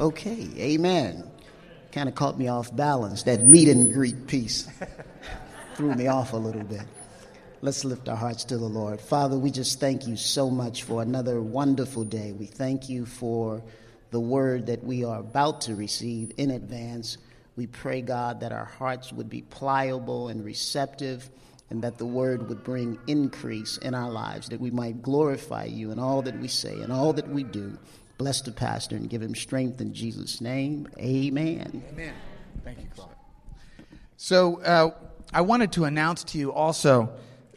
Okay, amen. Kind of caught me off balance. That meet and greet piece threw me off a little bit. Let's lift our hearts to the Lord. Father, we just thank you so much for another wonderful day. We thank you for the word that we are about to receive in advance. We pray, God, that our hearts would be pliable and receptive and that the word would bring increase in our lives, that we might glorify you in all that we say and all that we do. Bless the pastor and give him strength in Jesus' name. Amen. Amen. Thank you, Claude. So uh, I wanted to announce to you also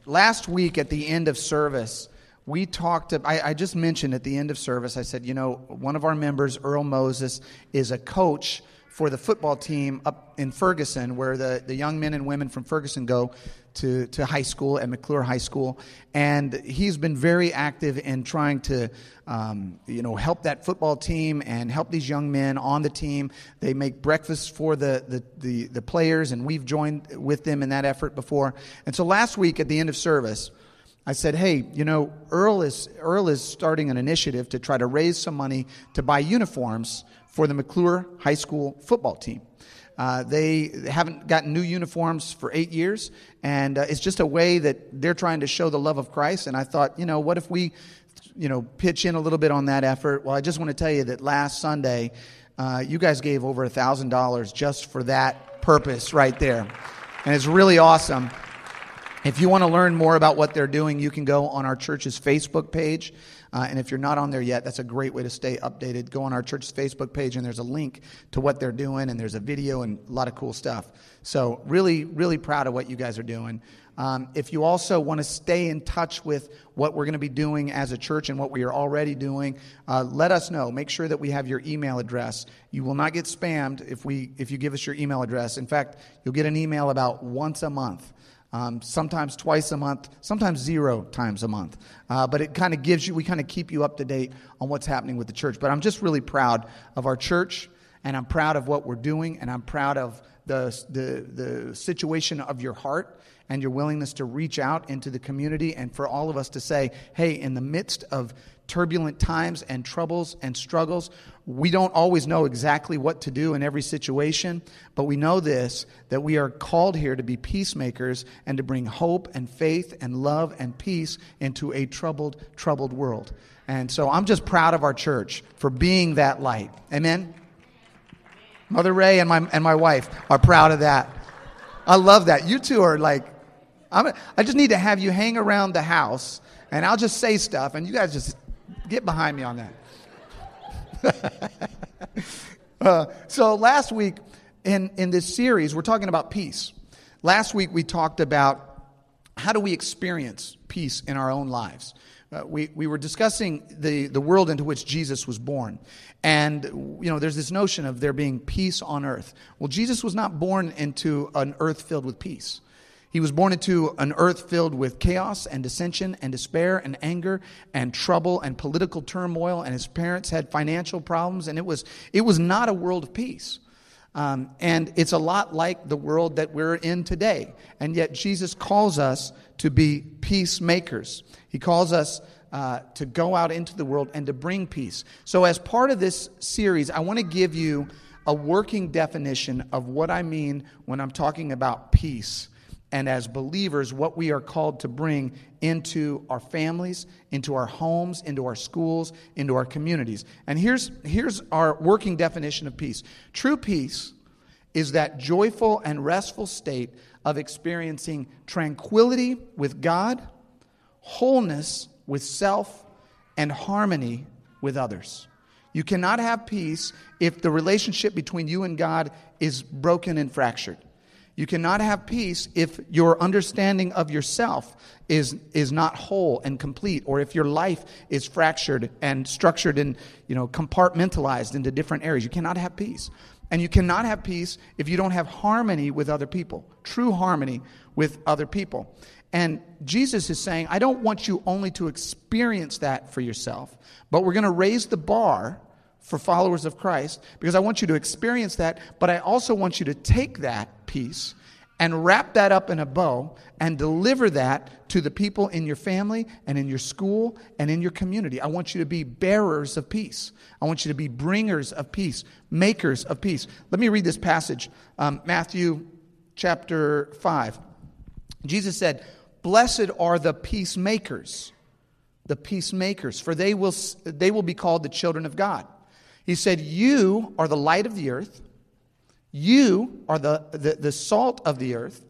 last week at the end of service, we talked. I, I just mentioned at the end of service. I said, you know, one of our members, Earl Moses, is a coach for the football team up in Ferguson, where the, the young men and women from Ferguson go to, to high school at McCluer High School. And he's been very active in trying to, um, you know, help that football team and help these young men on the team. They make breakfast for the, the, the, the players, and we've joined with them in that effort before. And so last week at the end of service, I said, hey, you know, Earl is, Earl is starting an initiative to try to raise some money to buy uniforms for the McCluer High School football team. Uh, they haven't gotten new uniforms for eight years, and uh, it's just a way that they're trying to show the love of Christ. And I thought, you know, what if we, you know, pitch in a little bit on that effort? Well, I just want to tell you that last Sunday, uh, you guys gave over a thousand dollars just for that purpose right there, and it's really awesome. If you want to learn more about what they're doing, you can go on our church's Facebook page. Uh, and if you're not on there yet, that's a great way to stay updated. Go on our church's Facebook page, and there's a link to what they're doing, and there's a video and a lot of cool stuff. So, really, really proud of what you guys are doing. Um, if you also want to stay in touch with what we're going to be doing as a church and what we are already doing, uh, let us know. Make sure that we have your email address. You will not get spammed if we if you give us your email address. In fact, you'll get an email about once a month um, sometimes twice a month, sometimes zero times a month. Uh, but it kind of gives you, we kind of keep you up to date on what's happening with the church. But I'm just really proud of our church, and I'm proud of what we're doing, and I'm proud of the, the, the situation of your heart and your willingness to reach out into the community, and for all of us to say, hey, in the midst of turbulent times and troubles and struggles. We don't always know exactly what to do in every situation, but we know this that we are called here to be peacemakers and to bring hope and faith and love and peace into a troubled, troubled world. And so I'm just proud of our church for being that light. Amen? Mother Ray and my, and my wife are proud of that. I love that. You two are like, I'm, I just need to have you hang around the house and I'll just say stuff and you guys just Get behind me on that. uh, so last week in, in this series, we're talking about peace. Last week we talked about how do we experience peace in our own lives. Uh, we, we were discussing the, the world into which Jesus was born. And, you know, there's this notion of there being peace on earth. Well, Jesus was not born into an earth filled with peace. He was born into an earth filled with chaos and dissension and despair and anger and trouble and political turmoil, and his parents had financial problems, and it was, it was not a world of peace. Um, and it's a lot like the world that we're in today. And yet, Jesus calls us to be peacemakers. He calls us uh, to go out into the world and to bring peace. So, as part of this series, I want to give you a working definition of what I mean when I'm talking about peace and as believers, what we are called to bring into our families, into our homes, into our schools, into our communities. And here's, here's our working definition of peace true peace is that joyful and restful state of experiencing tranquility with God, wholeness with self, and harmony with others. You cannot have peace if the relationship between you and God is broken and fractured. You cannot have peace if your understanding of yourself is, is not whole and complete, or if your life is fractured and structured and you know, compartmentalized into different areas. You cannot have peace. And you cannot have peace if you don't have harmony with other people, true harmony with other people. And Jesus is saying, I don't want you only to experience that for yourself, but we're going to raise the bar for followers of Christ because I want you to experience that, but I also want you to take that peace and wrap that up in a bow and deliver that to the people in your family and in your school and in your community. I want you to be bearers of peace. I want you to be bringers of peace, makers of peace. Let me read this passage um, Matthew chapter 5. Jesus said, Blessed are the peacemakers, the peacemakers, for they will, they will be called the children of God. He said, You are the light of the earth. You are the, the, the salt of the earth.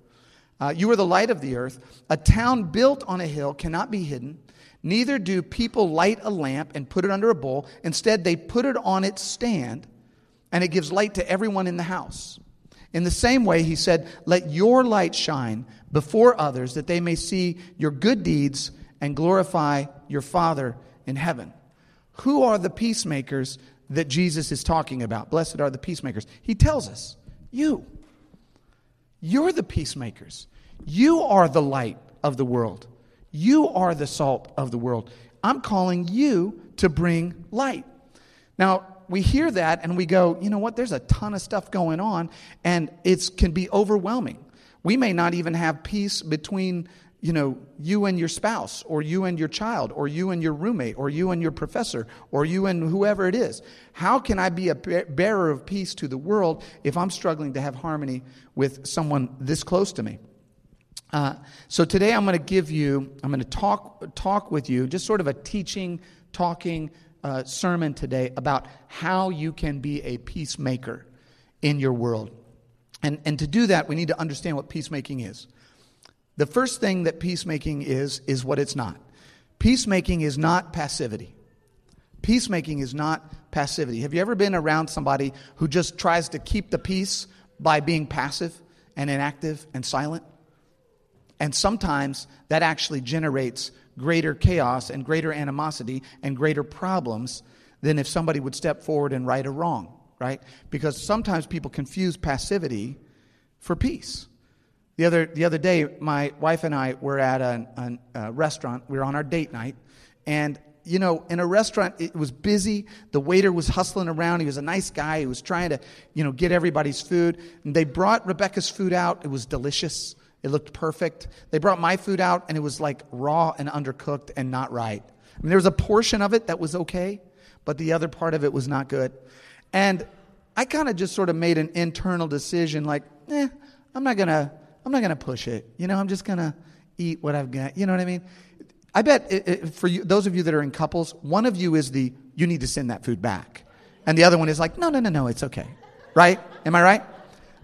Uh, you are the light of the earth. A town built on a hill cannot be hidden. Neither do people light a lamp and put it under a bowl. Instead, they put it on its stand, and it gives light to everyone in the house. In the same way, he said, Let your light shine before others, that they may see your good deeds and glorify your Father in heaven. Who are the peacemakers that Jesus is talking about. Blessed are the peacemakers. He tells us, you. You're the peacemakers. You are the light of the world. You are the salt of the world. I'm calling you to bring light. Now, we hear that and we go, you know what? There's a ton of stuff going on, and it can be overwhelming. We may not even have peace between you know, you and your spouse, or you and your child, or you and your roommate, or you and your professor, or you and whoever it is. How can I be a bearer of peace to the world if I'm struggling to have harmony with someone this close to me? Uh, so today I'm going to give you, I'm going to talk talk with you, just sort of a teaching, talking uh, sermon today about how you can be a peacemaker in your world. And, and to do that, we need to understand what peacemaking is. The first thing that peacemaking is, is what it's not. Peacemaking is not passivity. Peacemaking is not passivity. Have you ever been around somebody who just tries to keep the peace by being passive and inactive and silent? And sometimes that actually generates greater chaos and greater animosity and greater problems than if somebody would step forward and right a wrong, right? Because sometimes people confuse passivity for peace. The other, the other day, my wife and I were at a, a, a restaurant. We were on our date night. And, you know, in a restaurant, it was busy. The waiter was hustling around. He was a nice guy. He was trying to, you know, get everybody's food. And they brought Rebecca's food out. It was delicious. It looked perfect. They brought my food out, and it was like raw and undercooked and not right. I mean, there was a portion of it that was okay, but the other part of it was not good. And I kind of just sort of made an internal decision like, eh, I'm not going to I'm not going to push it. You know, I'm just going to eat what I've got. You know what I mean? I bet it, it, for you, those of you that are in couples, one of you is the, you need to send that food back. And the other one is like, no, no, no, no, it's okay. Right? Am I right?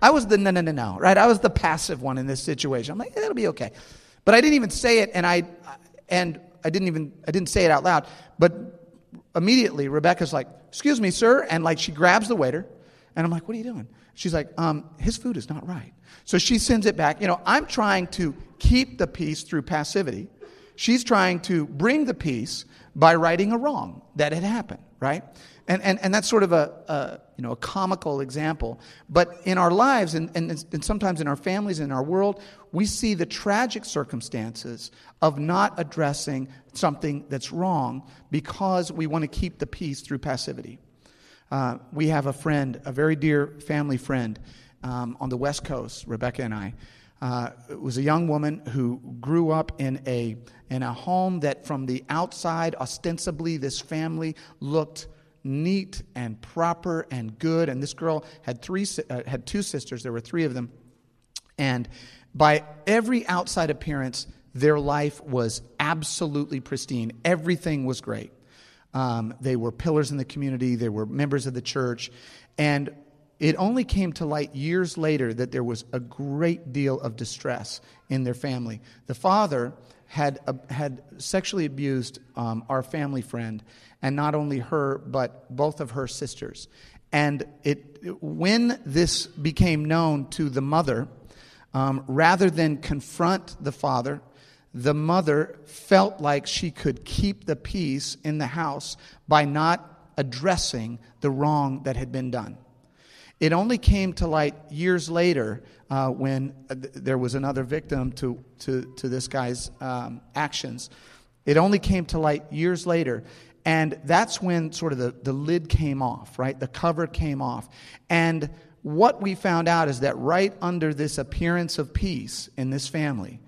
I was the no, no, no, no, right? I was the passive one in this situation. I'm like, it'll be okay. But I didn't even say it, and I, and I didn't even, I didn't say it out loud. But immediately, Rebecca's like, excuse me, sir. And like, she grabs the waiter, and I'm like, what are you doing? She's like, um, his food is not right. So she sends it back. You know, I'm trying to keep the peace through passivity. She's trying to bring the peace by righting a wrong that had happened, right? And, and, and that's sort of a, a you know, a comical example. But in our lives, and, and, and sometimes in our families, and in our world, we see the tragic circumstances of not addressing something that's wrong because we want to keep the peace through passivity. Uh, we have a friend, a very dear family friend um, on the West Coast, Rebecca and I. Uh, was a young woman who grew up in a, in a home that, from the outside, ostensibly, this family looked neat and proper and good. And this girl had, three, uh, had two sisters, there were three of them. And by every outside appearance, their life was absolutely pristine. Everything was great. Um, they were pillars in the community, they were members of the church. And it only came to light years later that there was a great deal of distress in their family. The father had, uh, had sexually abused um, our family friend, and not only her, but both of her sisters. And it, when this became known to the mother, um, rather than confront the father, the mother felt like she could keep the peace in the house by not addressing the wrong that had been done. It only came to light years later uh, when uh, there was another victim to, to, to this guy's um, actions. It only came to light years later. And that's when sort of the, the lid came off, right? The cover came off. And what we found out is that right under this appearance of peace in this family,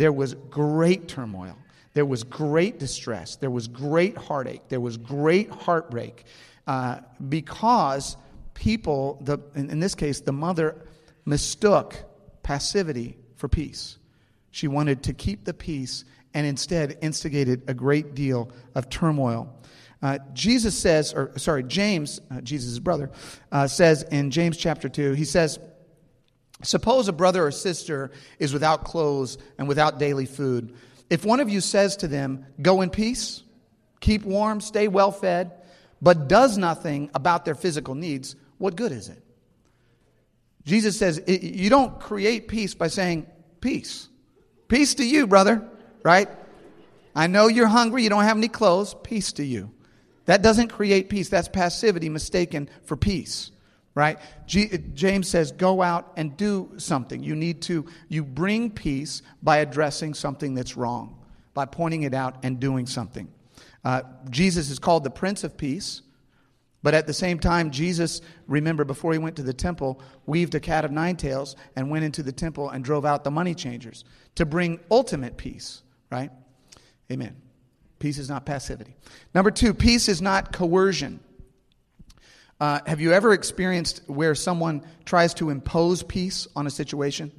there was great turmoil. There was great distress. There was great heartache. There was great heartbreak uh, because people, the, in, in this case, the mother mistook passivity for peace. She wanted to keep the peace and instead instigated a great deal of turmoil. Uh, Jesus says, or sorry, James, uh, Jesus' brother, uh, says in James chapter 2, he says, Suppose a brother or sister is without clothes and without daily food. If one of you says to them, Go in peace, keep warm, stay well fed, but does nothing about their physical needs, what good is it? Jesus says, You don't create peace by saying, Peace. Peace to you, brother, right? I know you're hungry, you don't have any clothes. Peace to you. That doesn't create peace. That's passivity mistaken for peace right? G- james says go out and do something. You need to you bring peace by addressing something that's wrong by pointing it out and doing something. Uh, jesus is called the prince of peace but at the same time jesus remember before he went to the temple weaved a cat of nine tails and went into the temple and drove out the money changers to bring ultimate peace right? Amen. Peace is not passivity. Number two peace is not coercion uh, have you ever experienced where someone tries to impose peace on a situation?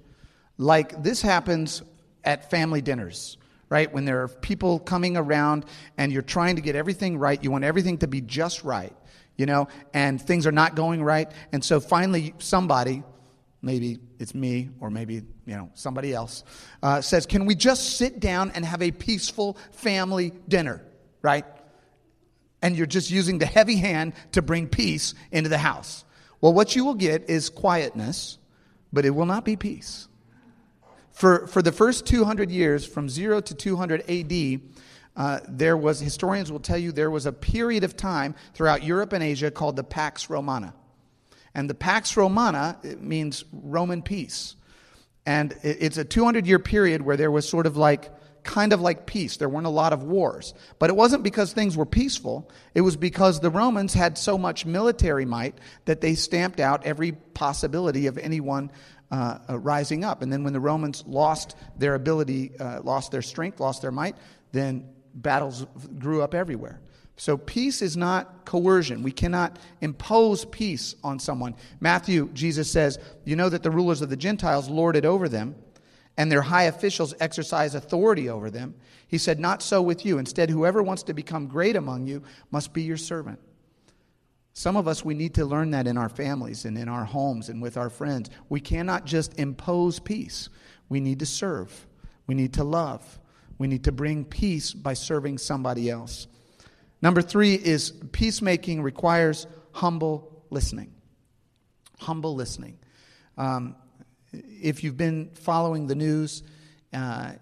Like this happens at family dinners, right? When there are people coming around and you're trying to get everything right, you want everything to be just right, you know, and things are not going right. And so finally, somebody, maybe it's me or maybe you know somebody else, uh, says, "Can we just sit down and have a peaceful family dinner?" Right? And you're just using the heavy hand to bring peace into the house. Well, what you will get is quietness, but it will not be peace. For, for the first 200 years, from 0 to 200 AD, uh, there was, historians will tell you, there was a period of time throughout Europe and Asia called the Pax Romana. And the Pax Romana means Roman peace. And it's a 200 year period where there was sort of like kind of like peace. There weren't a lot of wars. But it wasn't because things were peaceful, it was because the Romans had so much military might that they stamped out every possibility of anyone uh, uh, rising up. And then when the Romans lost their ability, uh, lost their strength, lost their might, then battles grew up everywhere. So peace is not coercion. We cannot impose peace on someone. Matthew, Jesus says, You know that the rulers of the Gentiles lord it over them and their high officials exercise authority over them. He said, Not so with you. Instead, whoever wants to become great among you must be your servant. Some of us, we need to learn that in our families and in our homes and with our friends. We cannot just impose peace. We need to serve. We need to love. We need to bring peace by serving somebody else. Number three is peacemaking requires humble listening. Humble listening. Um, if you've been following the news, uh,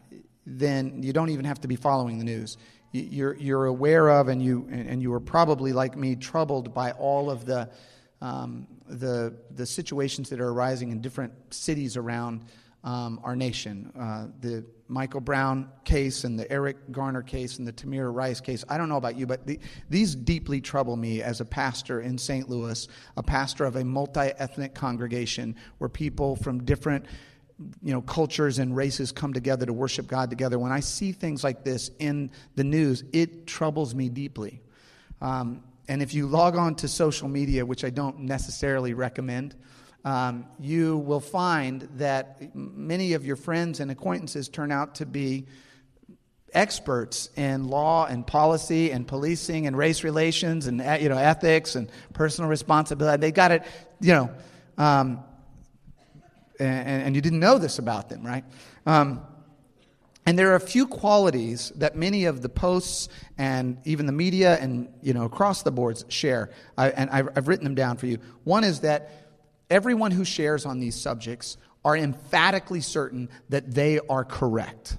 then you don't even have to be following the news. You're, you're aware of, and you, and you are probably, like me, troubled by all of the, um, the, the situations that are arising in different cities around um, our nation. Uh, the Michael Brown case and the Eric Garner case and the Tamir Rice case. I don't know about you, but the, these deeply trouble me as a pastor in St. Louis, a pastor of a multi ethnic congregation where people from different you know cultures and races come together to worship God together. When I see things like this in the news, it troubles me deeply. Um, and if you log on to social media, which I don't necessarily recommend, um, you will find that many of your friends and acquaintances turn out to be experts in law and policy and policing and race relations and you know ethics and personal responsibility. They got it, you know, um, and, and, you didn't know this about them, right? Um, and there are a few qualities that many of the posts and even the media and you know across the boards share, I, and I've, I've written them down for you. One is that everyone who shares on these subjects are emphatically certain that they are correct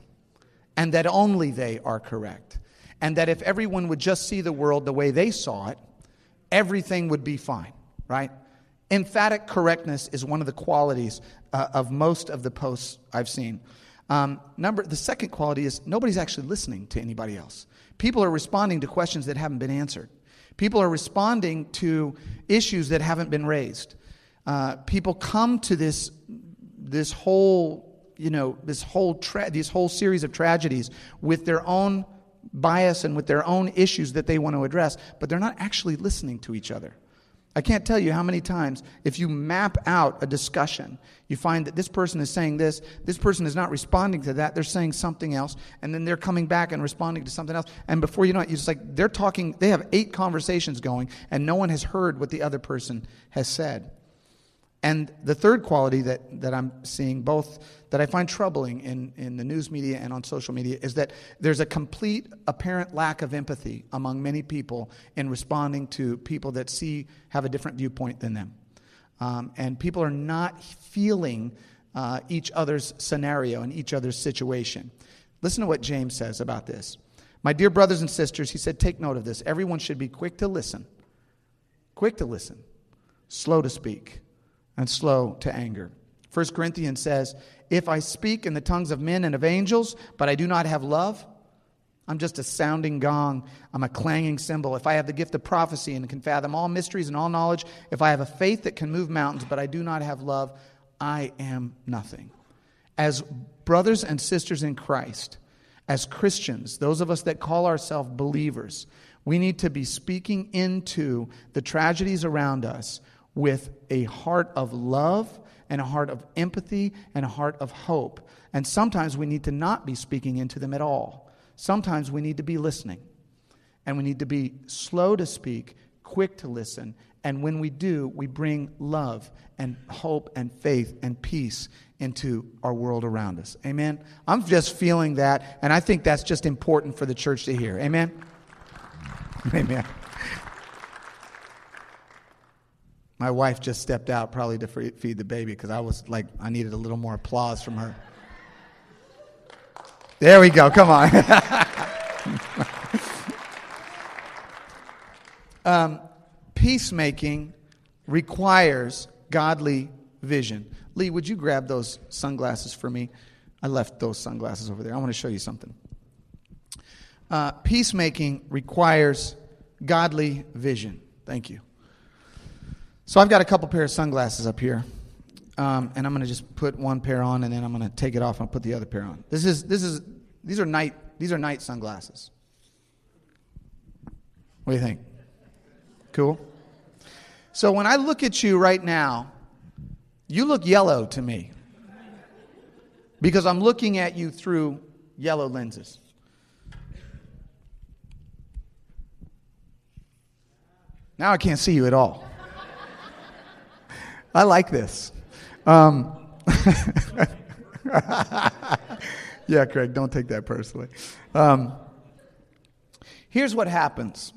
and that only they are correct. And that if everyone would just see the world the way they saw it, everything would be fine, right? Emphatic correctness is one of the qualities uh, of most of the posts I've seen. Um, number, the second quality is nobody's actually listening to anybody else. People are responding to questions that haven't been answered. People are responding to issues that haven't been raised. Uh, people come to this, this whole, you know, this whole tra- this whole series of tragedies with their own bias and with their own issues that they want to address, but they're not actually listening to each other. I can't tell you how many times, if you map out a discussion, you find that this person is saying this, this person is not responding to that, they're saying something else, and then they're coming back and responding to something else. And before you know it, you're just like, they're talking, they have eight conversations going, and no one has heard what the other person has said. And the third quality that, that I'm seeing, both that I find troubling in, in the news media and on social media, is that there's a complete apparent lack of empathy among many people in responding to people that see, have a different viewpoint than them. Um, and people are not feeling uh, each other's scenario and each other's situation. Listen to what James says about this. My dear brothers and sisters, he said, take note of this. Everyone should be quick to listen, quick to listen, slow to speak and slow to anger. 1 Corinthians says, If I speak in the tongues of men and of angels, but I do not have love, I'm just a sounding gong. I'm a clanging cymbal. If I have the gift of prophecy and can fathom all mysteries and all knowledge, if I have a faith that can move mountains, but I do not have love, I am nothing. As brothers and sisters in Christ, as Christians, those of us that call ourselves believers, we need to be speaking into the tragedies around us with a heart of love and a heart of empathy and a heart of hope. And sometimes we need to not be speaking into them at all. Sometimes we need to be listening. And we need to be slow to speak, quick to listen. And when we do, we bring love and hope and faith and peace into our world around us. Amen? I'm just feeling that, and I think that's just important for the church to hear. Amen? Amen. My wife just stepped out probably to feed the baby because I was like, I needed a little more applause from her. There we go. Come on. um, peacemaking requires godly vision. Lee, would you grab those sunglasses for me? I left those sunglasses over there. I want to show you something. Uh, peacemaking requires godly vision. Thank you. So I've got a couple pair of sunglasses up here, um, and I'm going to just put one pair on, and then I'm going to take it off and put the other pair on. This is this is these are night these are night sunglasses. What do you think? Cool. So when I look at you right now, you look yellow to me because I'm looking at you through yellow lenses. Now I can't see you at all. I like this. Um, yeah, Craig, don't take that personally. Um, here's what happens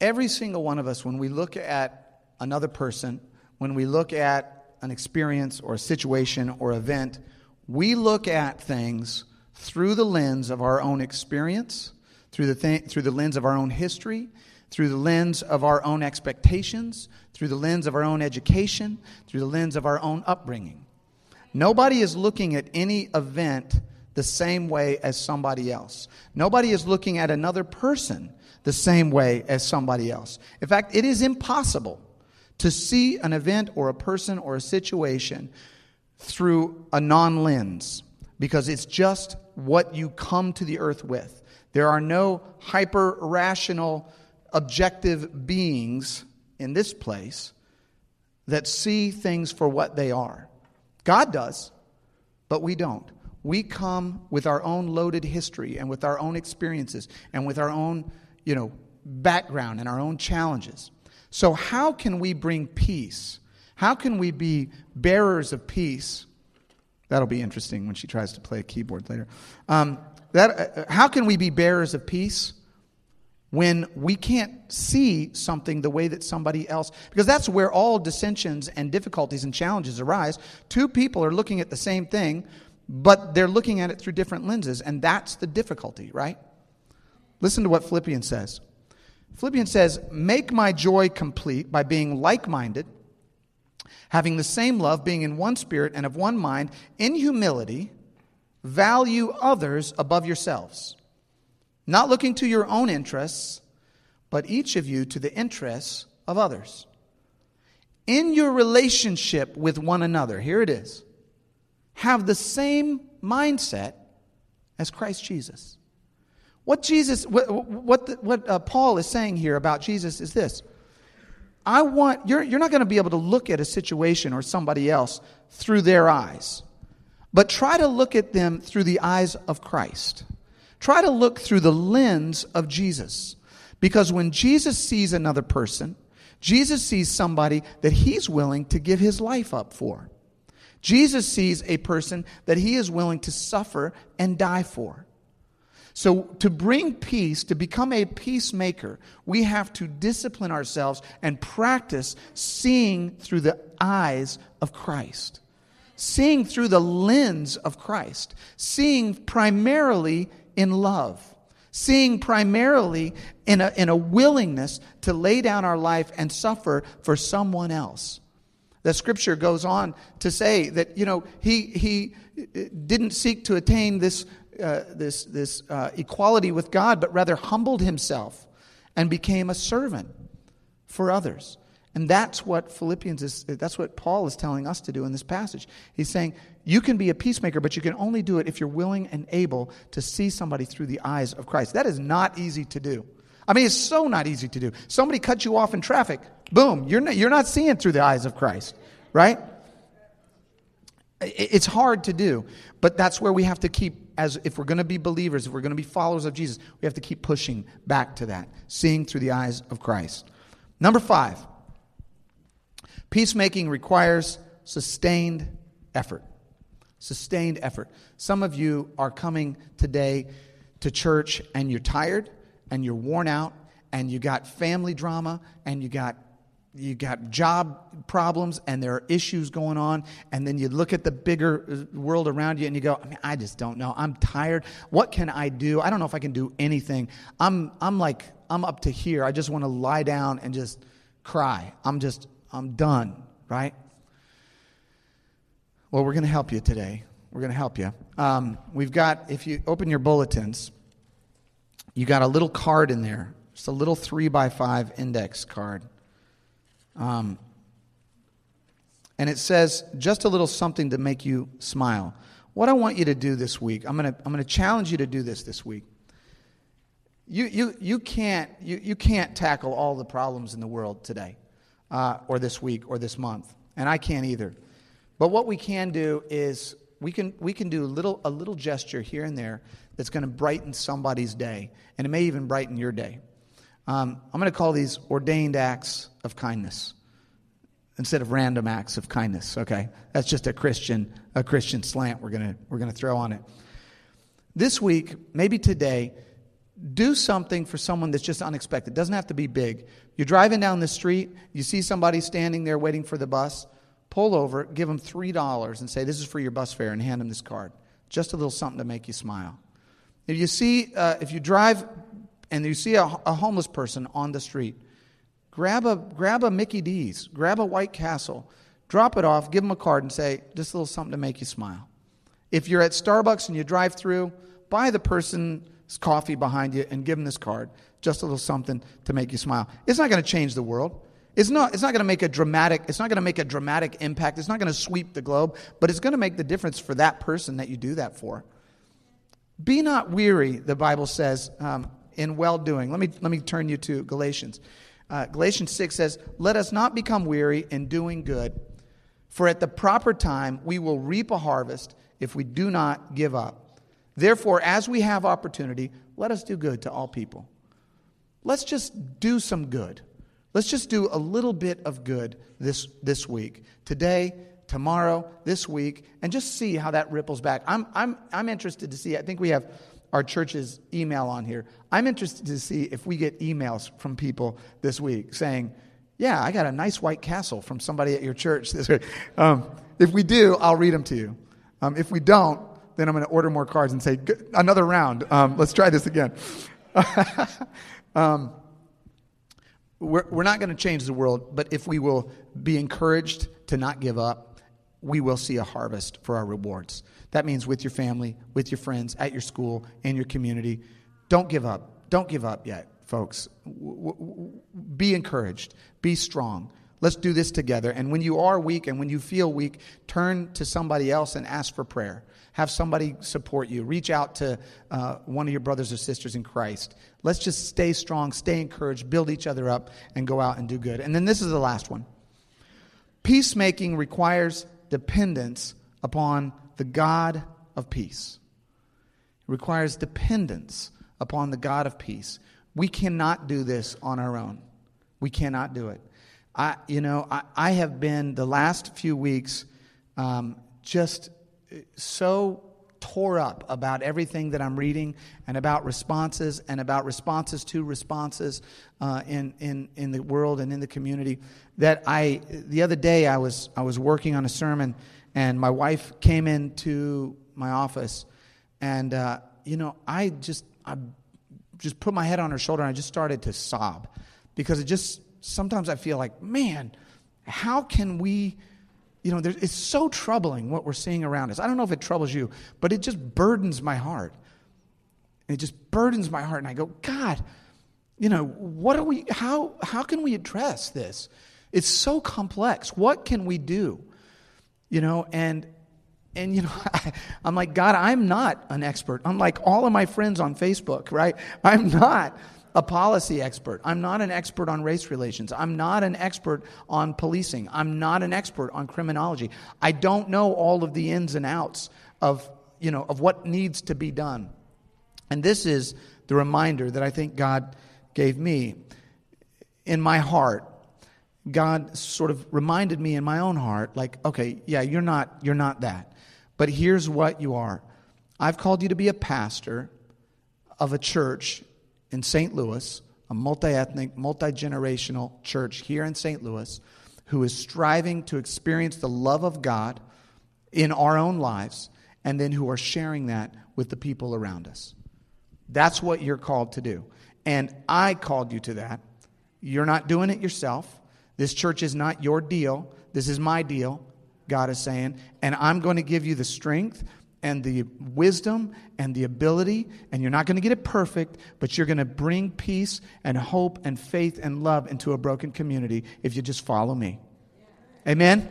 every single one of us, when we look at another person, when we look at an experience or a situation or event, we look at things through the lens of our own experience, through the, th- through the lens of our own history, through the lens of our own expectations, through the lens of our own education, through the lens of our own upbringing. Nobody is looking at any event the same way as somebody else. Nobody is looking at another person the same way as somebody else. In fact, it is impossible to see an event or a person or a situation through a non lens because it's just what you come to the earth with. There are no hyper rational objective beings in this place that see things for what they are. God does, but we don't. We come with our own loaded history and with our own experiences and with our own, you know, background and our own challenges. So how can we bring peace? How can we be bearers of peace? That'll be interesting when she tries to play a keyboard later. Um, that, uh, how can we be bearers of peace? When we can't see something the way that somebody else because that's where all dissensions and difficulties and challenges arise. Two people are looking at the same thing but they're looking at it through different lenses and that's the difficulty right? Listen to what philippians says. Philippians says make my joy complete by being like-minded having the same love being in one spirit and of one mind in humility value others above yourselves not looking to your own interests, but each of you to the interests of others. in your relationship with one another, here it is, have the same mindset as Christ Jesus. What Jesus, what, what, the, what uh, Paul is saying here about Jesus is this. I want, you're, you're not going to be able to look at a situation or somebody else through their eyes, but try to look at them through the eyes of Christ. Try to look through the lens of Jesus. Because when Jesus sees another person, Jesus sees somebody that he's willing to give his life up for. Jesus sees a person that he is willing to suffer and die for. So, to bring peace, to become a peacemaker, we have to discipline ourselves and practice seeing through the eyes of Christ, seeing through the lens of Christ, seeing primarily in love seeing primarily in a, in a willingness to lay down our life and suffer for someone else. The scripture goes on to say that, you know, he, he didn't seek to attain this, uh, this, this uh, equality with God, but rather humbled himself and became a servant for others. And that's what Philippians is, that's what Paul is telling us to do in this passage. He's saying, you can be a peacemaker, but you can only do it if you're willing and able to see somebody through the eyes of Christ. That is not easy to do. I mean, it's so not easy to do. Somebody cuts you off in traffic, boom, you're not, you're not seeing through the eyes of Christ, right? It's hard to do, but that's where we have to keep, as if we're going to be believers, if we're going to be followers of Jesus, we have to keep pushing back to that, seeing through the eyes of Christ. Number five, peacemaking requires sustained effort sustained effort. Some of you are coming today to church and you're tired and you're worn out and you got family drama and you got you got job problems and there are issues going on and then you look at the bigger uh, world around you and you go I, mean, I just don't know. I'm tired. What can i do? I don't know if i can do anything. I'm i'm like i'm up to here. I just want to lie down and just cry. I'm just i'm done right well, we're going to help you today. We're going to help you. Um, we've got, if you open your bulletins, you got a little card in there. It's a little three by five index card. Um, and it says just a little something to make you smile. What I want you to do this week, I'm going to, I'm going to challenge you to do this this week. You, you, you, can't, you, you can't tackle all the problems in the world today, uh, or this week, or this month. And I can't either. But what we can do is we can, we can do a little, a little gesture here and there that's going to brighten somebody's day, and it may even brighten your day. Um, I'm going to call these ordained acts of kindness instead of random acts of kindness. Okay, that's just a Christian a Christian slant we're going to we're to throw on it. This week, maybe today, do something for someone that's just unexpected. It doesn't have to be big. You're driving down the street, you see somebody standing there waiting for the bus pull over, give them $3 and say, This is for your bus fare, and hand them this card. Just a little something to make you smile. If you see, uh, if you drive and you see a, a, homeless person on the street, grab a, grab a Mickey D's, grab a White Castle, drop it off, give them a card, and say, Just a little something to make you smile. If you're at Starbucks and you drive through, buy the person's coffee behind you and give them this card. Just a little something to make you smile. It's not going to change the world. It's not, it's not going to make a dramatic, it's not going to make a dramatic impact. It's not going to sweep the globe, but it's going to make the difference for that person that you do that for. Be not weary, the Bible says, um, in well doing. Let me, let me turn you to Galatians. Uh, Galatians 6 says, Let us not become weary in doing good, for at the proper time we will reap a harvest if we do not give up. Therefore, as we have opportunity, let us do good to all people. Let's just do some good. Let's just do a little bit of good this, this week. Today, tomorrow, this week, and just see how that ripples back. I'm, I'm, I'm interested to see, I think we have our church's email on here. I'm interested to see if we get emails from people this week saying, Yeah, I got a nice white castle from somebody at your church this week. Um, if we do, I'll read them to you. Um, if we don't, then I'm going to order more cards and say, Another round. Um, let's try this again. We're, we're not going to change the world, but if we will be encouraged to not give up, we will see a harvest for our rewards. That means with your family, with your friends, at your school, in your community. Don't give up. Don't give up yet, folks. Be encouraged. Be strong. Let's do this together. And when you are weak and when you feel weak, turn to somebody else and ask for prayer. Have somebody support you. Reach out to uh, one of your brothers or sisters in Christ. Let's just stay strong, stay encouraged, build each other up, and go out and do good. And then this is the last one peacemaking requires dependence upon the God of peace. It requires dependence upon the God of peace. We cannot do this on our own. We cannot do it. I, you know, I, I have been the last few weeks um, just so tore up about everything that I'm reading and about responses and about responses to responses uh, in, in, in the world and in the community that I, the other day I was, I was working on a sermon and my wife came into my office and, uh, you know, I just, I just put my head on her shoulder and I just started to sob because it just, sometimes I feel like, man, how can we, you know, it's so troubling what we're seeing around us. I don't know if it troubles you, but it just burdens my heart. It just burdens my heart. And I go, God, you know, what are we, how, how can we address this? It's so complex. What can we do? You know, and, and you know, I, I'm like, God, I'm not an expert. I'm like all of my friends on Facebook, right? I'm not a policy expert. I'm not an expert on race relations. I'm not an expert on policing. I'm not an expert on criminology. I don't know all of the ins and outs of, you know, of what needs to be done. And this is the reminder that I think God gave me in my heart. God sort of reminded me in my own heart like, okay, yeah, you're not you're not that. But here's what you are. I've called you to be a pastor of a church in St. Louis, a multi ethnic, multi generational church here in St. Louis, who is striving to experience the love of God in our own lives, and then who are sharing that with the people around us. That's what you're called to do. And I called you to that. You're not doing it yourself. This church is not your deal. This is my deal, God is saying. And I'm going to give you the strength and the wisdom and the ability, and you're not going to get it perfect, but you're going to bring peace and hope and faith and love into a broken community if you just follow me. Amen?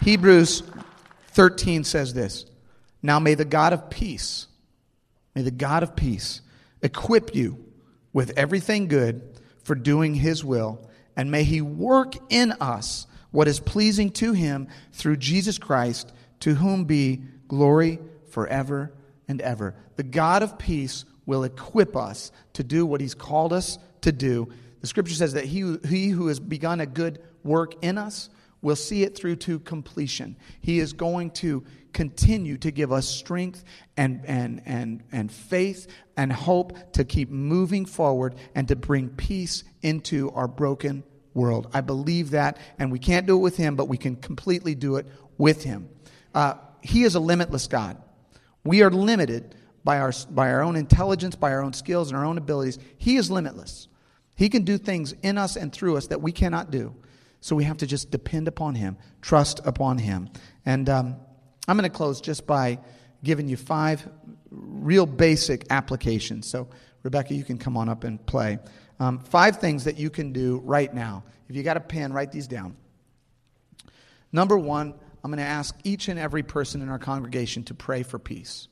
Hebrews 13 says this Now may the God of peace, may the God of peace equip you with everything good for doing his will, and may he work in us what is pleasing to him through Jesus Christ, to whom be glory forever and ever. The God of peace will equip us to do what he's called us to do. The scripture says that he, he who has begun a good work in us will see it through to completion. He is going to continue to give us strength and, and, and, and faith and hope to keep moving forward and to bring peace into our broken world. I believe that, and we can't do it with Him, but we can completely do it with Him. Uh, he is a limitless God. We are limited by our, by our own intelligence, by our own skills, and our own abilities. He is limitless. He can do things in us and through us that we cannot do. So we have to just depend upon Him, trust upon Him. And um, I'm going to close just by giving you five real basic applications. So, Rebecca, you can come on up and play. Um, five things that you can do right now. If you got a pen, write these down. Number one, I'm going to ask each and every person in our congregation to pray for peace.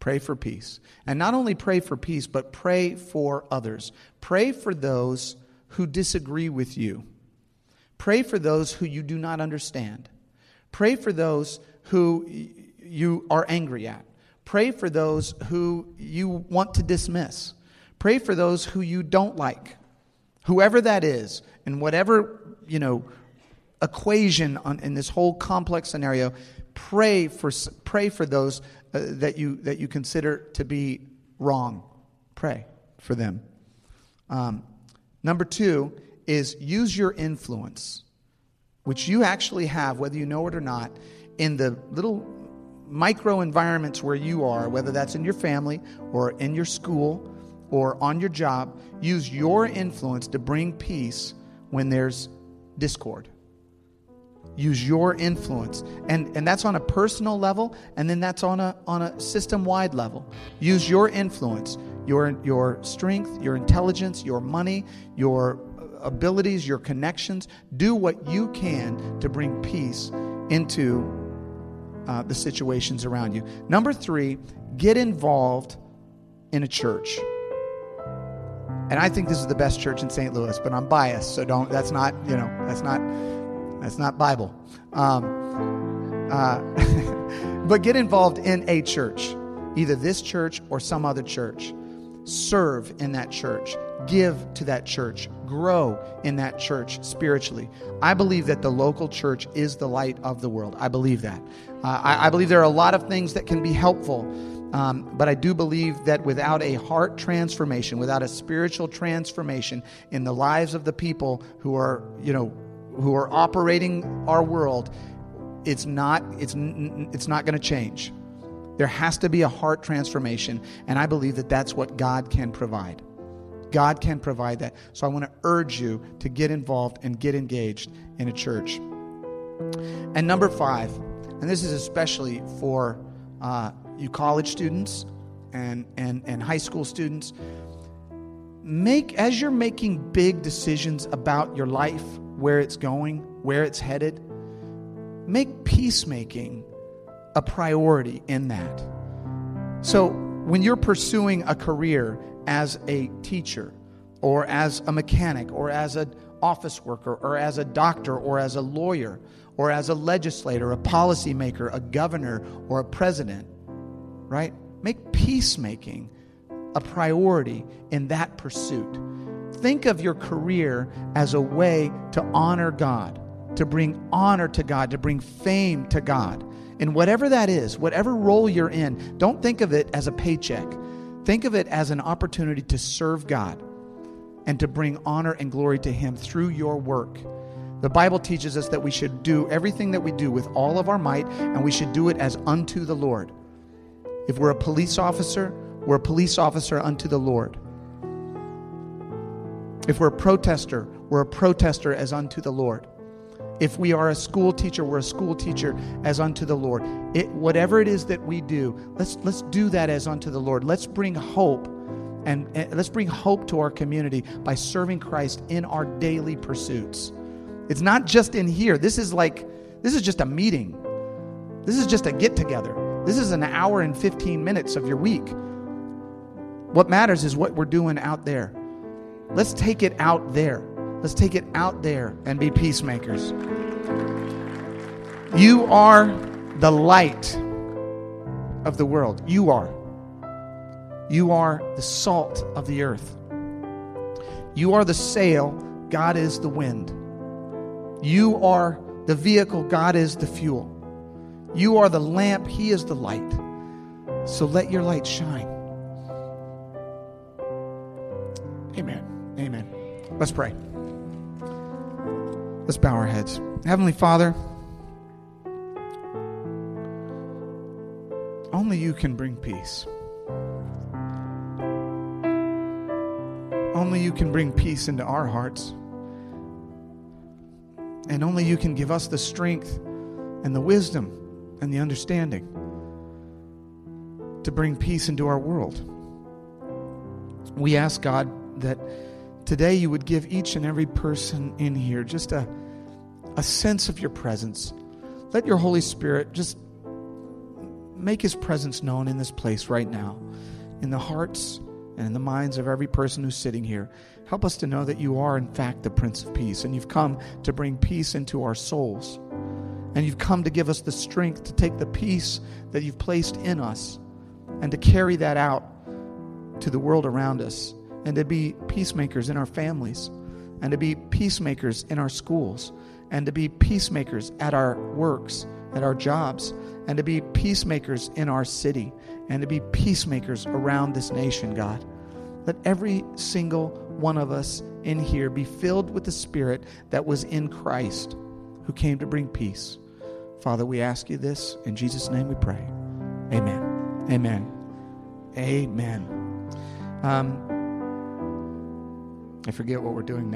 Pray for peace. And not only pray for peace, but pray for others. Pray for those who disagree with you. Pray for those who you do not understand. Pray for those who you are angry at. Pray for those who you want to dismiss. Pray for those who you don't like, whoever that is, and whatever, you know, equation on, in this whole complex scenario. Pray for, pray for those uh, that, you, that you consider to be wrong. Pray for them. Um, number two is use your influence, which you actually have, whether you know it or not, in the little micro environments where you are, whether that's in your family or in your school or on your job, use your influence to bring peace when there's discord. Use your influence. And, and that's on a personal level, and then that's on a, on a system wide level. Use your influence. your, your strength, your intelligence, your money, your abilities, your connections. Do what you can to bring peace into uh, the situations around you. Number three, get involved in a church. And I think this is the best church in St. Louis, but I'm biased, so don't. That's not, you know, that's not, that's not Bible. Um, uh, but get involved in a church, either this church or some other church. Serve in that church. Give to that church. Grow in that church spiritually. I believe that the local church is the light of the world. I believe that. Uh, I, I believe there are a lot of things that can be helpful um, but I do believe that without a heart transformation, without a spiritual transformation in the lives of the people who are, you know, who are operating our world, it's not it's it's not going to change. There has to be a heart transformation, and I believe that that's what God can provide. God can provide that. So I want to urge you to get involved and get engaged in a church. And number five, and this is especially for uh, you college students and, and, and high school students, make as you're making big decisions about your life, where it's going, where it's headed, make peacemaking a priority in that. So when you're pursuing a career as a teacher or as a mechanic or as an office worker or as a doctor or as a lawyer or as a legislator, a policymaker, a governor, or a president, right? Make peacemaking a priority in that pursuit. Think of your career as a way to honor God, to bring honor to God, to bring fame to God. And whatever that is, whatever role you're in, don't think of it as a paycheck. Think of it as an opportunity to serve God and to bring honor and glory to Him through your work. The Bible teaches us that we should do everything that we do with all of our might, and we should do it as unto the Lord. If we're a police officer, we're a police officer unto the Lord. If we're a protester, we're a protester as unto the Lord. If we are a school teacher, we're a school teacher as unto the Lord. It, whatever it is that we do, let's, let's do that as unto the Lord. Let's bring hope and, and let's bring hope to our community by serving Christ in our daily pursuits. It's not just in here. This is like, this is just a meeting. This is just a get together. This is an hour and 15 minutes of your week. What matters is what we're doing out there. Let's take it out there. Let's take it out there and be peacemakers. You are the light of the world. You are. You are the salt of the earth. You are the sail. God is the wind. You are the vehicle. God is the fuel. You are the lamp, He is the light. So let your light shine. Amen. Amen. Let's pray. Let's bow our heads. Heavenly Father, only you can bring peace. Only you can bring peace into our hearts. And only you can give us the strength and the wisdom and the understanding to bring peace into our world. We ask God that today you would give each and every person in here just a, a sense of your presence. Let your Holy Spirit just make his presence known in this place right now, in the hearts and in the minds of every person who's sitting here. Help us to know that you are, in fact, the Prince of Peace, and you've come to bring peace into our souls. And you've come to give us the strength to take the peace that you've placed in us and to carry that out to the world around us and to be peacemakers in our families and to be peacemakers in our schools and to be peacemakers at our works, at our jobs, and to be peacemakers in our city and to be peacemakers around this nation, God. Let every single one of us in here be filled with the Spirit that was in Christ who came to bring peace. Father, we ask you this. In Jesus' name we pray. Amen. Amen. Amen. Um, I forget what we're doing now.